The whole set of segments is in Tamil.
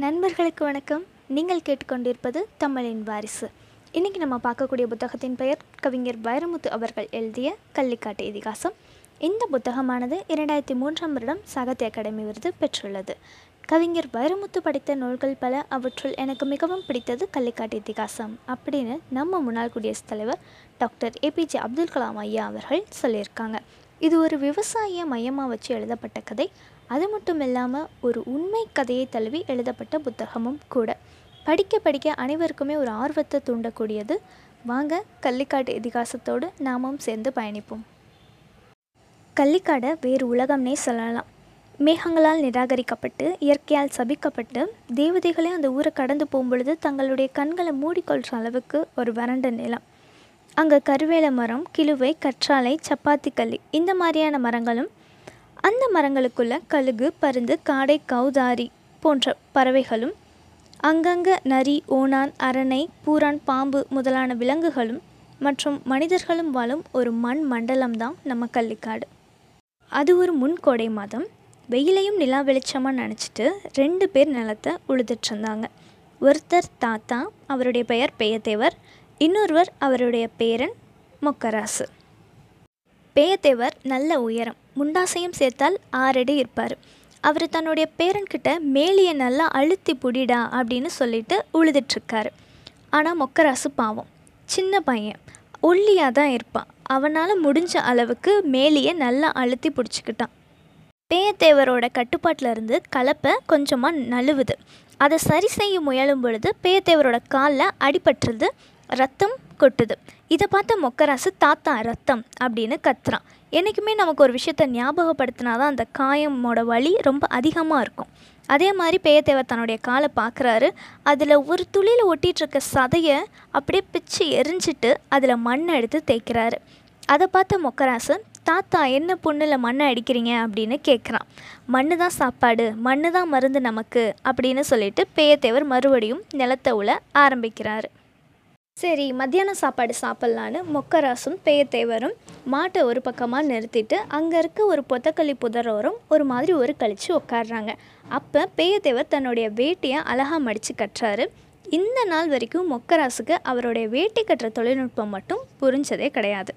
நண்பர்களுக்கு வணக்கம். நீங்கள் கேட்டுக்கொண்டிருப்பது தமிழின் வாரிசு. இன்றைக்கி நம்ம பார்க்கக்கூடிய புத்தகத்தின் பெயர் கவிஞர் வைரமுத்து அவர்கள் எழுதிய கள்ளிக்காட்டு இதிகாசம். இந்த புத்தகமானது இரண்டாயிரத்தி மூன்றாம் வருடம் சாகித்ய அகாடமி விருது பெற்றுள்ளது. கவிஞர் வைரமுத்து படித்த நூல்கள் பல அவற்றுள் எனக்கு மிகவும் பிடித்தது கள்ளிக்காட்டு இதிகாசம் அப்படின்னு நம்ம முன்னாள் குடியரசுத் தலைவர் டாக்டர் ஏபிஜே அப்துல் கலாம் ஐயா அவர்கள் சொல்லியிருக்காங்க. இது ஒரு விவசாய மையமாக வச்சு எழுதப்பட்ட கதை. அது மட்டும் இல்லாமல் ஒரு உண்மை கதையை தழுவி எழுதப்பட்ட புத்தகமும் கூட. படிக்க படிக்க அனைவருக்குமே ஒரு ஆர்வத்தை தூண்டக்கூடியது. வாங்க கள்ளிக்காடு இதிகாசத்தோடு நாமும் சேர்ந்து பயணிப்போம். கள்ளிக்காடை வேறு உலகம்னே சொல்லலாம். மேகங்களால் நிராகரிக்கப்பட்டு இயற்கையால் சபிக்கப்பட்டு தேவதைகளே அந்த ஊரை கடந்து போகும்பொழுது தங்களுடைய கண்களை மூடிக்கொள்கிற அளவுக்கு ஒரு வறண்ட நிலம். அங்கே கருவேல மரம் கிழுவை கற்றாழை சப்பாத்தி கல்லி இந்த மாதிரியான மரங்களும் அந்த மரங்களுக்குள்ள கழுகு பருந்து காடை கௌதாரி போன்ற பறவைகளும் அங்கங்கே நரி ஓணான் அரணை பூரான் பாம்பு முதலான விலங்குகளும் மற்றும் மனிதர்களும் வாழும் ஒரு மண் மண்டலம்தான் நம்ம கள்ளிக்காடு. அது ஒரு முன்கோடை மாதம். வெயிலையும் நிலா வெளிச்சமாக நினச்சிட்டு ரெண்டு பேர் நிலத்தை உழுதுட்டு இருந்தாங்க. ஒருத்தர் தாத்தா அவருடைய பெயர் பெயத்தேவர். இன்னொருவர் அவருடைய பேரன் மொக்கராசு. பேயத்தேவர் நல்ல உயரம். முண்டாசையும் சேர்த்தால் ஆறடி இருப்பார். அவர் தன்னுடைய பேரன்கிட்ட மேலியை நல்லா அழுத்தி புடிடா அப்படின்னு சொல்லிட்டு உழுதுட்ருக்காரு. ஆனால் மொக்கராசு பாவம். சின்ன பையன். ஒல்லியாக தான் இருப்பான். அவனால் முடிஞ்ச அளவுக்கு மேலியை நல்லா அழுத்தி பிடிச்சிக்கிட்டான். பேயத்தேவரோட கட்டுப்பாட்டில் இருந்து கலப்பை கொஞ்சமாக நழுவுது. அதை சரி செய்ய முயலும் பொழுது பேயத்தேவரோட காலில் அடிபட்டுறது ரத்தம் கொட்டுது. இதை பார்த்த மொக்கராசு தாத்தா ரத்தம் அப்படின்னு கத்துறான். என்றைக்குமே நமக்கு ஒரு விஷயத்த ஞாபகப்படுத்தினா தான் அந்த காயமோட வலி ரொம்ப அதிகமாக இருக்கும். அதே மாதிரி பேயத்தேவர் தன்னுடைய காலை பார்க்குறாரு. அதில் ஒரு துளியில் ஒட்டிகிட்ருக்க சதையை அப்படியே பிச்சு எரிஞ்சிட்டு அதில் மண்ணை எடுத்து தேய்க்கிறாரு. அதை பார்த்த மொக்கராசு தாத்தா என்ன பொண்ணில் மண்ணை அடிக்கிறீங்க? அப்படின்னு கேட்குறான். மண்ணு தான் சாப்பாடு மண்ணு தான் மருந்து நமக்கு அப்படின்னு சொல்லிட்டு பேயத்தேவர் மறுபடியும் நிலத்தை உள்ள ஆரம்பிக்கிறாரு. சரி மத்தியான சாப்பாடு சாப்பிட்லான்னு மொக்கராசும் பேயத்தேவரும் மாட்டை ஒரு பக்கமாக நிறுத்திட்டு அங்கே இருக்க ஒரு பொத்தக்களி புதரோரம் ஒரு மாதிரி ஒரு கழித்து உட்காடுறாங்க அப்போ பேயத்தேவர் தன்னுடைய வேட்டியை அழகாக மடித்து கட்டுறாரு. இந்த நாள் வரைக்கும் மொக்கராசுக்கு அவருடைய வேட்டி கட்டுற தொழில்நுட்பம் மட்டும் புரிஞ்சதே கிடையாது.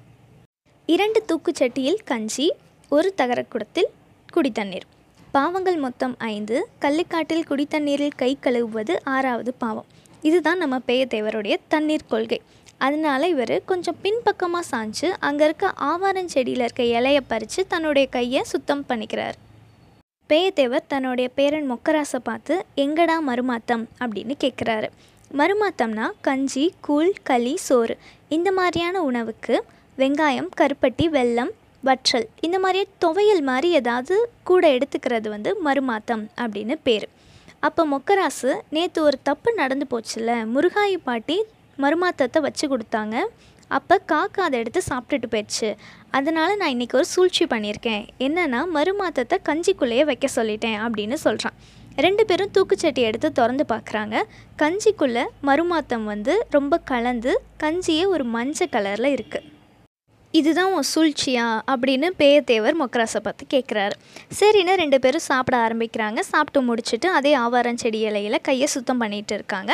இரண்டு தூக்குச்சட்டியில் கஞ்சி ஒரு தகரக்குடத்தில் குடித்தண்ணீர் பாவங்கள் மொத்தம் ஐந்து கள்ளிக்காட்டில் குடித்தண்ணீரில் கை கழுவுவது ஆறாவது பாவம். இதுதான் நம்ம பேயத்தேவருடைய தண்ணீர் கொள்கை. அதனால இவர் கொஞ்சம் பின்பக்கமாக சாஞ்சு அங்கே இருக்க ஆவாரஞ்செடியில் இருக்க இலையை பறித்து தன்னுடைய கையை சுத்தம் பண்ணிக்கிறார். பேயத்தேவர் தன்னுடைய பேரன் மொக்கராசை பார்த்து எங்கடா மருமாத்தம்? அப்படின்னு கேட்குறாரு மருமாத்தம்னா கஞ்சி கூழ் களி சோறு. இந்த மாதிரியான உணவுக்கு வெங்காயம் கருப்பட்டி வெல்லம் வற்றல் இந்த மாதிரி துவையல் மாதிரி ஏதாவது கூட எடுத்துக்கிறது வந்து மருமாத்தம் அப்படின்னு பேர். அப்போ மொக்கராசு நேற்று ஒரு தப்பு நடந்து போச்சுல்ல முருகாயி பாட்டி மருமாத்தத்தை வச்சு கொடுத்தாங்க. அப்போ காக்கா அதை எடுத்து சாப்பிட்டுட்டு போயிடுச்சு. அதனால் நான் இன்றைக்கி ஒரு சூழ்ச்சி பண்ணியிருக்கேன். என்னென்னா மருமாத்தத்தை கஞ்சிக்குள்ளேயே வைக்க சொல்லிட்டேன் அப்படின்னு சொல்கிறான் ரெண்டு பேரும் தூக்குச்சட்டி எடுத்து திறந்து பார்க்குறாங்க. கஞ்சிக்குள்ளே மருமாத்தம் வந்து ரொம்ப கலந்து கஞ்சியே ஒரு மஞ்சள் கலரில் இருக்குது இதுதான் உன் சூழ்ச்சியா அப்படின்னு பேயத்தேவர் மொக்கராசை பார்த்து கேட்குறாரு சரின்னு ரெண்டு பேரும் சாப்பிட ஆரம்பிக்கிறாங்க. சாப்பிட்டு முடிச்சுட்டு அதே ஆவாரம் செடி இலையில் கையை சுத்தம் பண்ணிகிட்டு இருக்காங்க.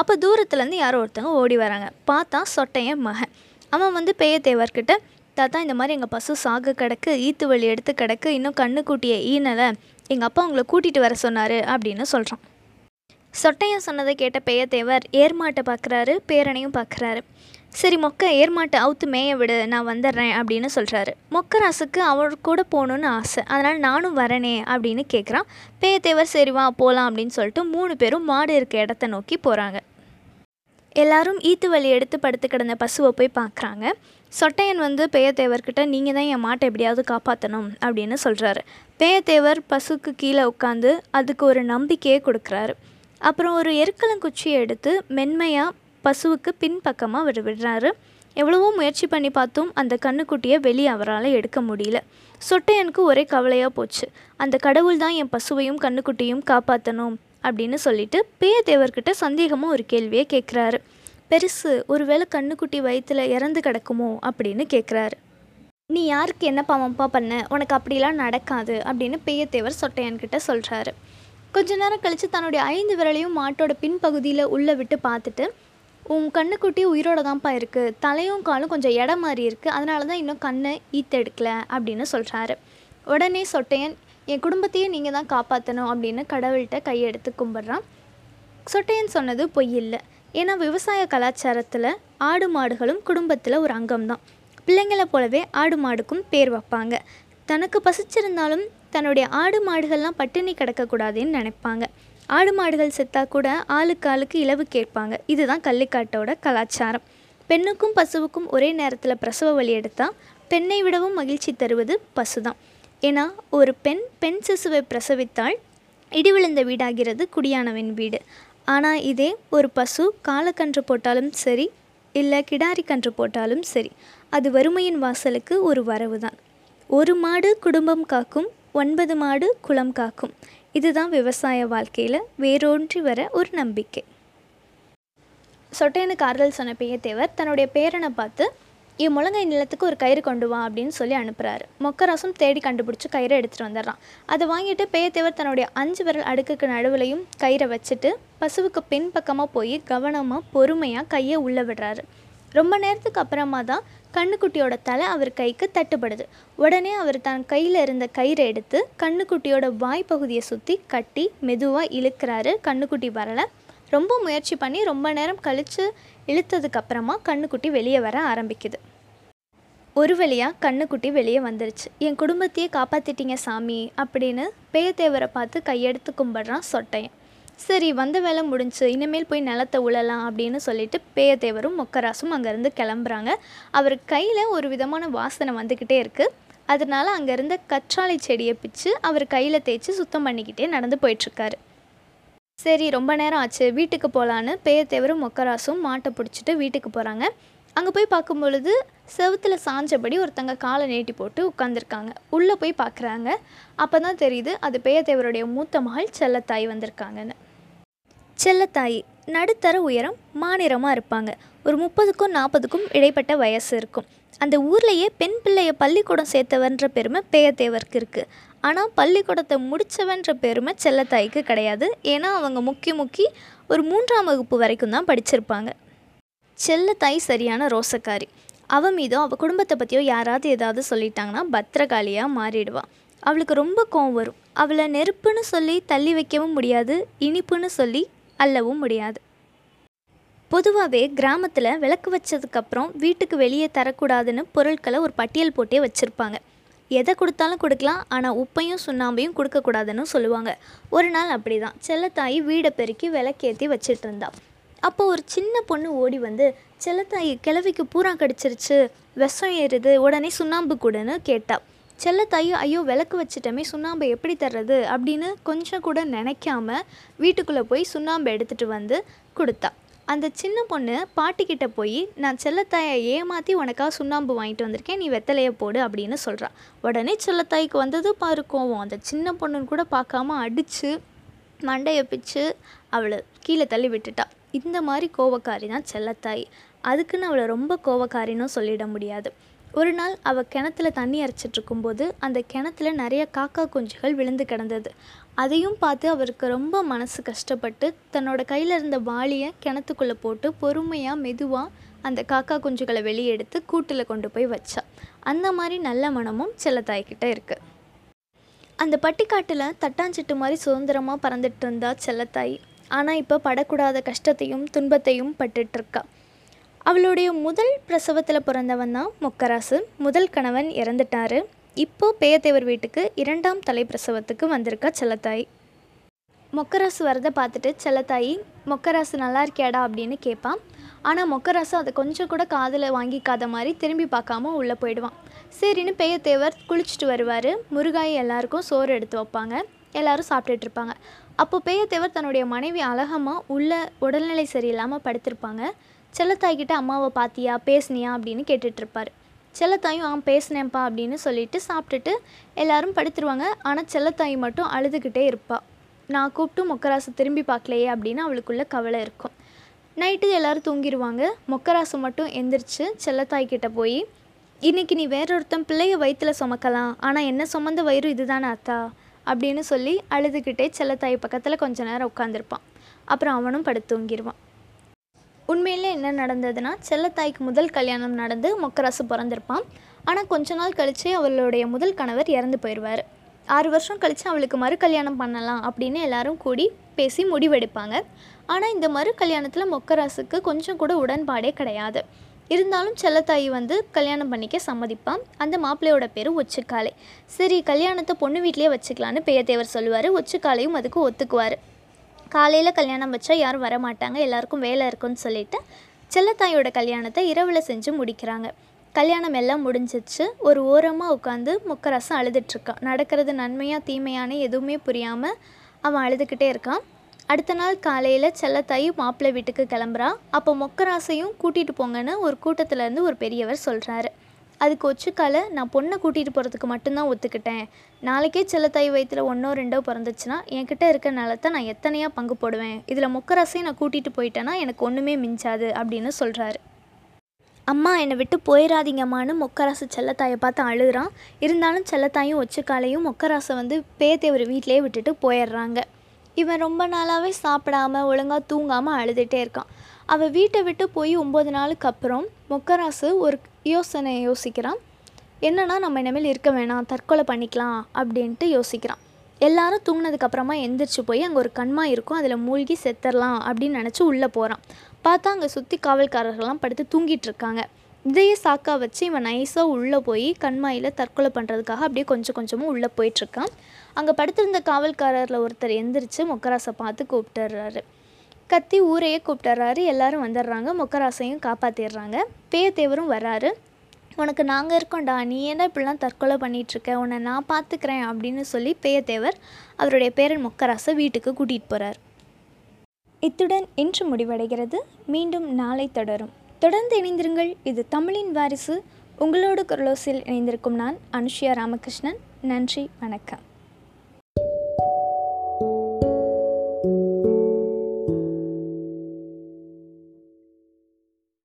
அப்போ தூரத்துலேருந்து யாரோ ஒருத்தவங்க ஓடி வராங்க. பார்த்தா சொட்டையன் மகன். அவன் வந்து பேயத்தேவர்கிட்ட தாத்தா இந்த மாதிரி எங்கள் பசு சாக கிடக்கு ஈத்து வழி எடுத்து கிடக்கு இன்னும் கண்ணு கூட்டிய ஈனலை எங்கள் அப்பா உங்களை கூட்டிகிட்டு வர சொன்னார் அப்படின்னு சொல்கிறான் சொட்டையன் சொன்னதை கேட்ட பேயத்தேவர் ஏர்மாட்டை பார்க்குறாரு பேரனையும் பார்க்குறாரு சரி மொக்க ஏர்மாட்டை அவுத்து மேய விடு நான் வந்துடுறேன் அப்படின்னு சொல்கிறாரு மொக்கராசுக்கு அவர் கூட போகணுன்னு ஆசை. அதனால் நானும் வரனே அப்படின்னு கேட்குறான் பேயத்தேவர் சரி வா போகலாம் அப்படின்னு சொல்லிட்டு மூணு பேரும் மாடு இருக்க இடத்த நோக்கி போகிறாங்க எல்லாரும் ஈத்து வலி எடுத்து படுத்து கிடந்த பசுவை போய் பார்க்குறாங்க சொட்டையன் வந்து பேயத்தேவர்கிட்ட நீங்கள் தான் என் மாட்டை எப்படியாவது காப்பாற்றணும் அப்படின்னு சொல்கிறாரு பேயத்தேவர் பசுக்கு கீழே உட்காந்து அதுக்கு ஒரு நம்பிக்கையே கொடுக்குறாரு. அப்புறம் ஒரு எருக்கலங்குச்சியை எடுத்து மென்மையாக பசுவுக்கு பின்பக்கமாக அவர் விடுறாரு. எவ்வளவோ முயற்சி பண்ணி பார்த்தும் அந்த கண்ணுக்குட்டியை வெளியே அவரால் எடுக்க முடியல. சொட்டையனுக்கு ஒரே கவலையாக போச்சு. அந்த கடவுள் தான் என் பசுவையும் கண்ணுக்குட்டியும் காப்பாற்றணும் அப்படின்னு சொல்லிட்டு பேயத்தேவர்கிட்ட சந்தேகமாக ஒரு கேள்வியை கேட்குறாரு பெருசு ஒருவேளை கண்ணுக்குட்டி வயிற்றில் இறந்து கிடக்குமோ அப்படின்னு கேட்குறாரு நீ யாருக்கு என்ன பாவம்ப்பா பண்ண? உனக்கு அப்படிலாம் நடக்காது அப்படின்னு பேயத்தேவர் சொட்டையன்கிட்ட சொல்கிறாரு கொஞ்ச நேரம் கழித்து தன்னுடைய ஐந்து விரலையும் மாட்டோட பின்பகுதியில் உள்ளே விட்டு பார்த்துட்டு உன் கண்ணுக்குட்டி உயிரோட தான்ப்பா இருக்குது தலையும் காலும் கொஞ்சம் இடம் மாதிரி இருக்குது அதனால தான் இன்னும் கண்ணை ஈத்தெடுக்கல அப்படின்னு சொல்கிறாரு உடனே சொட்டையன் என் குடும்பத்தையே நீங்கள் தான் காப்பாற்றணும் அப்படின்னு கடவுள்கிட்ட கையெடுத்து கும்பிட்றான். சொட்டையன் சொன்னது பொய் இல்லை. ஏன்னா விவசாய கலாச்சாரத்தில் ஆடு மாடுகளும் குடும்பத்தில் ஒரு அங்கம்தான். பிள்ளைங்களை போலவே ஆடு மாடுக்கும் பேர் வைப்பாங்க. தனக்கு பசிச்சிருந்தாலும் தன்னுடைய ஆடு மாடுகள்லாம் பட்டினி கிடக்கக்கூடாதுன்னு நினைப்பாங்க. ஆடு மாடுகள் செத்தா கூட ஆளுக்கு ஆளுக்கு இலவு கேட்பாங்க. இதுதான் கள்ளிக்காட்டோட கலாச்சாரம். பெண்ணுக்கும் பசுவுக்கும் ஒரே நேரத்தில் பிரசவ வழி எடுத்தால் பெண்ணை விடவும் மகிழ்ச்சி தருவது பசுதான். ஏன்னா ஒரு பெண் பெண் சிசுவை பிரசவித்தால் இடி விழுந்த வீடாகிறது குடியானவன் வீடு. ஆனால் இதே ஒரு பசு காலக்கன்று போட்டாலும் சரி இல்லை கிடாரி கன்று போட்டாலும் சரி அது வறுமையின் வாசலுக்கு ஒரு வரவு தான் ஒரு மாடு குடும்பம் காக்கும் ஒன்பது மாடு குளம் காக்கும். இதுதான் விவசாய வாழ்க்கையில் வேரூன்றி வர ஒரு நம்பிக்கை. சொட்டையனுக்கு ஆறுதல் சொன்ன பேயத்தேவர் தன்னுடைய பேரனை பார்த்து என் முழங்கை நிலத்துக்கு ஒரு கயிறு கொண்டு வா அப்படின்னு சொல்லி அனுப்புகிறாரு மொக்கராசும் தேடி கண்டுபிடிச்சி கயிறை எடுத்துகிட்டு வந்துடுறான். அதை வாங்கிட்டு பேயத்தேவர் தன்னுடைய அஞ்சு விரல் அடுக்குக்கு நடுவுலையும் கயிறை வச்சுட்டு பசுவுக்கு பின் பக்கமாக போய் கவனமாக பொறுமையாக கையை உள்ளே விடுறாரு. ரொம்ப நேரத்துக்கு அப்புறமா தான் கண்ணுக்குட்டியோட தலை அவர் கைக்கு தட்டுப்படுது. உடனே அவர் தன் கையில் இருந்த கயிறை எடுத்து கண்ணுக்குட்டியோட வாய் பகுதியை சுற்றி கட்டி மெதுவாக இழுக்கிறாரு கண்ணுக்குட்டி வரலை. ரொம்ப முயற்சி பண்ணி ரொம்ப நேரம் கழித்து இழுத்ததுக்கப்புறமா கண்ணுக்குட்டி வெளியே வர ஆரம்பிக்குது. ஒரு வழியாக கண்ணுக்குட்டி வெளியே வந்துருச்சு. என் குடும்பத்தையே காப்பாற்றிட்டீங்க சாமி அப்படின்னு பேயத்தேவரை பார்த்து கையெடுத்து கும்பிட்றான் சொட்டையன். சரி வந்த வேலை முடிஞ்சு இனிமேல் போய் நிலத்தை உழலாம் அப்படின்னு சொல்லிட்டு பேயத்தேவரும் மொக்கராசும் அங்கேருந்து கிளம்புறாங்க. அவர் கையில் ஒரு விதமான வாசனை வந்துக்கிட்டே இருக்குது அதனால அங்கேருந்த கற்றாழை செடியை பிச்சு அவர் கையில் தேய்ச்சி சுத்தம் பண்ணிக்கிட்டே நடந்து போயிட்டுருக்காரு. சரி ரொம்ப நேரம் ஆச்சு வீட்டுக்கு போகலான்னு பேயத்தேவரும் மொக்கராசும் மாட்டை பிடிச்சிட்டு வீட்டுக்கு போகிறாங்க அங்கே போய் பார்க்கும் பொழுது செவத்தில் சாஞ்சபடி ஒருத்தங்க காலை நீட்டி போட்டு உட்காந்துருக்காங்க உள்ளே போய் பார்க்குறாங்க. அப்போ தான் தெரியுது அது பேயத்தேவருடைய மூத்த மகள் செல்லத்தாய் வந்திருக்காங்கன்னு. செல்லத்தாய் நடுத்தர உயரம் மாநிறமாக இருப்பாங்க. ஒரு முப்பதுக்கும் நாற்பதுக்கும் இடைப்பட்ட வயசு இருக்கும். அந்த ஊர்லேயே பெண் பிள்ளைய பள்ளிக்கூடம் சேர்த்தவன்ற பெருமை பேயத்தேவருக்கு இருக்குது ஆனால் பள்ளிக்கூடத்தை முடித்தவன்ற பெருமை செல்லத்தாய்க்கு கிடையாது. ஏன்னா அவங்க முக்கி முக்கி ஒரு மூன்றாம் வகுப்பு வரைக்கும் தான் படிச்சிருப்பாங்க. செல்லத்தாய் சரியான ரோசக்காரி. அவள் மீதோ அவள் குடும்பத்தை பற்றியோ யாராவது ஏதாவது சொல்லிட்டாங்கன்னா பத்திரகாளியாக மாறிடுவாள் அவளுக்கு ரொம்ப கோவம் வரும். அவளை நெருப்புன்னு சொல்லி தள்ளி வைக்கவும் முடியாது இனிப்புன்னு சொல்லி அல்லவும் முடியாது. பொதுவாகவே கிராமத்தில் விளக்கு வச்சதுக்கப்புறம் வீட்டுக்கு வெளியே தரக்கூடாதுன்னு பொருட்களை ஒரு பட்டியல் போட்டே வச்சுருப்பாங்க. எதை கொடுத்தாலும் கொடுக்கலாம் ஆனால் உப்பையும் சுண்ணாம்பையும் கொடுக்கக்கூடாதுன்னு சொல்லுவாங்க. ஒரு நாள் அப்படி தான் செல்லத்தாயி வீடை பெருக்கி விளக்கேற்றி வச்சிட்டு இருந்தா. அப்போ ஒரு சின்ன பொண்ணு ஓடி வந்து செல்லத்தாயி கிழவிக்கு பூரா கடிச்சிருச்சு விஷம் ஏறுது உடனே சுண்ணாம்பு கொடுன்னு கேட்டா. செல்லத்தாயும் ஐயோ விளக்கு வச்சிட்டமே சுண்ணாம்பை எப்படி தர்றது? அப்படின்னு கொஞ்சம் கூட நினைக்காம வீட்டுக்குள்ளே போய் சுண்ணாம்பை எடுத்துகிட்டு வந்து கொடுத்தா. அந்த சின்ன பொண்ணு பாட்டிக்கிட்ட போய் நான் செல்லத்தாயை ஏமாற்றி உனக்காக சுண்ணாம்பு வாங்கிட்டு வந்திருக்கேன் நீ வெத்தலையை போடு அப்படின்னு சொல்கிறா உடனே செல்லத்தாய்க்கு வந்தது பாரு கோவம். அந்த சின்ன பொண்ணுன்னு கூட பார்க்காம அடித்து மண்டையை பிச்சு அவளை கீழே தள்ளி விட்டுட்டா. இந்த மாதிரி கோவக்காரி தான் செல்லத்தாய். அதுக்குன்னு அவளை ரொம்ப கோவக்காரின்னு சொல்லிட முடியாது. ஒரு நாள் அவள் கிணத்துல தண்ணி அரைச்சிட்டு இருக்கும்போது அந்த கிணத்துல நிறைய காக்கா குஞ்சுகள் விழுந்து கிடந்தது. அதையும் பார்த்து அவருக்கு ரொம்ப மனசு கஷ்டப்பட்டு தன்னோட கையில் இருந்த வாளியை கிணத்துக்குள்ளே போட்டு பொறுமையாக மெதுவாக அந்த காக்கா குஞ்சுகளை வெளியே எடுத்து கூட்டில் கொண்டு போய் வச்சா. அந்த மாதிரி நல்ல மனமும் செல்லத்தாய்கிட்ட இருக்குது அந்த பட்டிக்காட்டில் தட்டாஞ்சிட்டு மாதிரி சுதந்திரமாக பறந்துட்டு இருந்தா செல்லத்தாய் ஆனால் இப்போ படக்கூடாத கஷ்டத்தையும் துன்பத்தையும் பட்டுட்ருக்கா. அவளுடைய முதல் பிரசவத்தில் பிறந்தவன் தான் மொக்கராசு. முதல் கணவன் இறந்துட்டாரு. இப்போ பேயத்தேவர் வீட்டுக்கு இரண்டாம் தலை பிரசவத்துக்கு வந்திருக்கா செல்லத்தாய். மொக்கராசு வரதை பார்த்துட்டு செல்லத்தாயி மொக்கராசு நல்லா இருக்கியாடா? அப்படின்னு கேட்பான். ஆனால் மொக்கராசு அதை கொஞ்சம் கூட காதில் வாங்கிக்காத மாதிரி திரும்பி பார்க்காம உள்ளே போயிடுவான். சரின்னு பேயத்தேவர் குளிச்சுட்டு வருவார். முருகாய் எல்லாருக்கும் சோறு எடுத்து வைப்பாங்க. எல்லாரும் சாப்பிட்டுட்டு இருப்பாங்க. அப்போ பேயத்தேவர் தன்னுடைய மனைவி அழகமாக உள்ள உடல்நிலை சரியில்லாமல் படுத்திருப்பாங்க. செல்லத்தாய்கிட்ட அம்மாவை பார்த்தியா பேசுனியா அப்படின்னு கேட்டுட்ருப்பார். செல்லத்தாயும் ஆ பேசினேன்ப்பா அப்படின்னு சொல்லிட்டு சாப்பிட்டுட்டு எல்லாரும் படுத்துருவாங்க. ஆனால் செல்லத்தாய் மட்டும் அழுதுகிட்டே இருப்பாள் நான் கூப்பிட்டு மொக்கராசு திரும்பி பார்க்கலையே அப்படின்னு அவளுக்குள்ள கவலை இருக்கும். நைட்டு எல்லாரும் தூங்கிடுவாங்க மொக்கராசு மட்டும் எந்திரிச்சு செல்லத்தாய்கிட்ட போய் இன்றைக்கி நீ வேறொருத்தன் பிள்ளைய வயிற்றுல சுமக்கலாம். ஆனால் என்ன சுமந்த வயிறு இதுதானே அத்தா? அப்படின்னு சொல்லி அழுதுகிட்டே செல்லத்தாய் பக்கத்தில் கொஞ்ச நேரம் உட்காந்துருப்பான் அப்புறம் அவனும் படுத்து தூங்கிடுவான் உண்மையிலே என்ன நடந்ததுன்னா செல்லத்தாய்க்கு முதல் கல்யாணம் நடந்து மொக்கராசு பிறந்திருப்பான். ஆனால் கொஞ்ச நாள் கழித்து அவளுடைய முதல் கணவர் இறந்து போயிடுவார். ஆறு வருஷம் கழித்து அவளுக்கு மறு கல்யாணம் பண்ணலாம் அப்படின்னு எல்லாரும் கூடி பேசி முடிவெடுப்பாங்க. ஆனால் இந்த மறு கல்யாணத்தில் மொக்கராசுக்கு கொஞ்சம் கூட உடன்பாடே கிடையாது. இருந்தாலும் செல்லத்தாயி வந்து கல்யாணம் பண்ணிக்க சம்மதிப்பான். அந்த மாப்பிள்ளையோட பேர் ஒச்சுக்காலை சரி கல்யாணத்தை பொண்ணு வீட்லேயே வச்சுக்கலான்னு பெயத்தேவர் சொல்லுவார். ஒச்சுக்காலையும் அதுக்கு ஒத்துக்குவார். காலையில் கல்யாணம் வச்சா யாரும் வர மாட்டாங்க எல்லாருக்கும் வேலை இருக்குன்னு சொல்லிட்டு செல்லத்தாயோட கல்யாணத்தை இரவில் செஞ்சு முடிக்கிறாங்க. கல்யாணம் எல்லாம் முடிஞ்சிச்சு. ஒரு ஓரமாக உட்காந்து முக்கரசம் அழுதுட்ருக்கான் நடக்கிறது நன்மையாக தீமையான எதுவுமே புரியாமல் அவன் அழுதுகிட்டே இருக்கான். அடுத்த நாள் காலையில் செல்லத்தாயும் மாப்பிள்ளை வீட்டுக்கு கிளம்புறான் அப்போ மொக்கராசையும் கூட்டிகிட்டு போங்கன்னு ஒரு கூட்டத்துலேருந்து ஒரு பெரியவர் சொல்கிறாரு அதுக்கு ஒச்சுக்கால நான் பொண்ணை கூட்டிகிட்டு போகிறதுக்கு மட்டும்தான் ஒத்துக்கிட்டேன். நாளைக்கே செல்லத்தாய் வயிற்றில் ஒன்றோ ரெண்டோ பிறந்துச்சுன்னா என்கிட்ட இருக்க நிலத்தை நான் எத்தனையாக பங்கு போடுவேன். இதில் மொக்கராசையும் நான் கூட்டிகிட்டு போயிட்டேன்னா எனக்கு ஒன்றுமே மிஞ்சாது அப்படின்னு சொல்கிறாரு அம்மா என்னை விட்டு போயிடாதீங்கம்மான்னு மொக்கராசு செல்லத்தாயை பார்த்து அழுகிறான். இருந்தாலும் செல்லத்தாயும் ஒச்சுக்காலையும் மொக்கராசை வந்து பேத்தேவர் வீட்டிலே விட்டுட்டு போயிடுறாங்க. இவன் ரொம்ப நாளாகவே சாப்பிடாம ஒழுங்காக தூங்காமல் அழுதுகிட்டே இருக்கான். அவள் வீட்டை விட்டு போய் ஒம்பது நாளுக்கு அப்புறம் மொக்கராசு ஒரு யோசனை யோசிக்கிறான். என்னென்னா நம்ம இனிமேல் இருக்க வேணாம் தற்கொலை பண்ணிக்கலாம் அப்படின்ட்டு யோசிக்கிறான். எல்லாரும் தூங்கினதுக்கப்புறமா எந்திரிச்சு போய் அங்கே ஒரு கண்மா இருக்கும் அதில் மூழ்கி செத்துடலாம் அப்படின்னு நினச்சி உள்ளே போகிறான் பார்த்தா அங்கே சுற்றி காவல்காரர்கள்லாம் படுத்து தூங்கிட்டு இருக்காங்க. இதையே சாக்கா வச்சு இவன் நைஸாக உள்ளே போய் கண்மாயில் தற்கொலை பண்ணுறதுக்காக அப்படியே கொஞ்சம் கொஞ்சமாக உள்ளே போயிட்டுருக்கான் அங்கே படுத்திருந்த காவல்காரரில் ஒருத்தர் எந்திரிச்சு மொக்கராசை பார்த்து கூப்பிட்டுறாரு. கத்தி ஊரையே கூப்பிட்டுறாரு. எல்லாரும் வந்துடுறாங்க. மொக்கராசையும் காப்பாற்றிடுறாங்க பேயத்தேவரும் வராரு உனக்கு நாங்கள் இருக்கோம்டா. நீ ஏன்டா இப்படிலாம் தற்கொலை பண்ணிகிட்ருக்க உன்னை நான் பார்த்துக்கிறேன் அப்படின்னு சொல்லி பேயத்தேவர் அவருடைய பேரன் மொக்கராசை வீட்டுக்கு கூட்டிகிட்டு போகிறார் இத்துடன் இன்று முடிவடைகிறது. மீண்டும் நாளை தொடரும். தொடர்ந்து இணைந்திருங்கள். இது தமிழின் வாரிசு. உங்களோடு குரலோசில் இணைந்திருக்கும் நான் அனுஷியா ராமகிருஷ்ணன். நன்றி. வணக்கம்.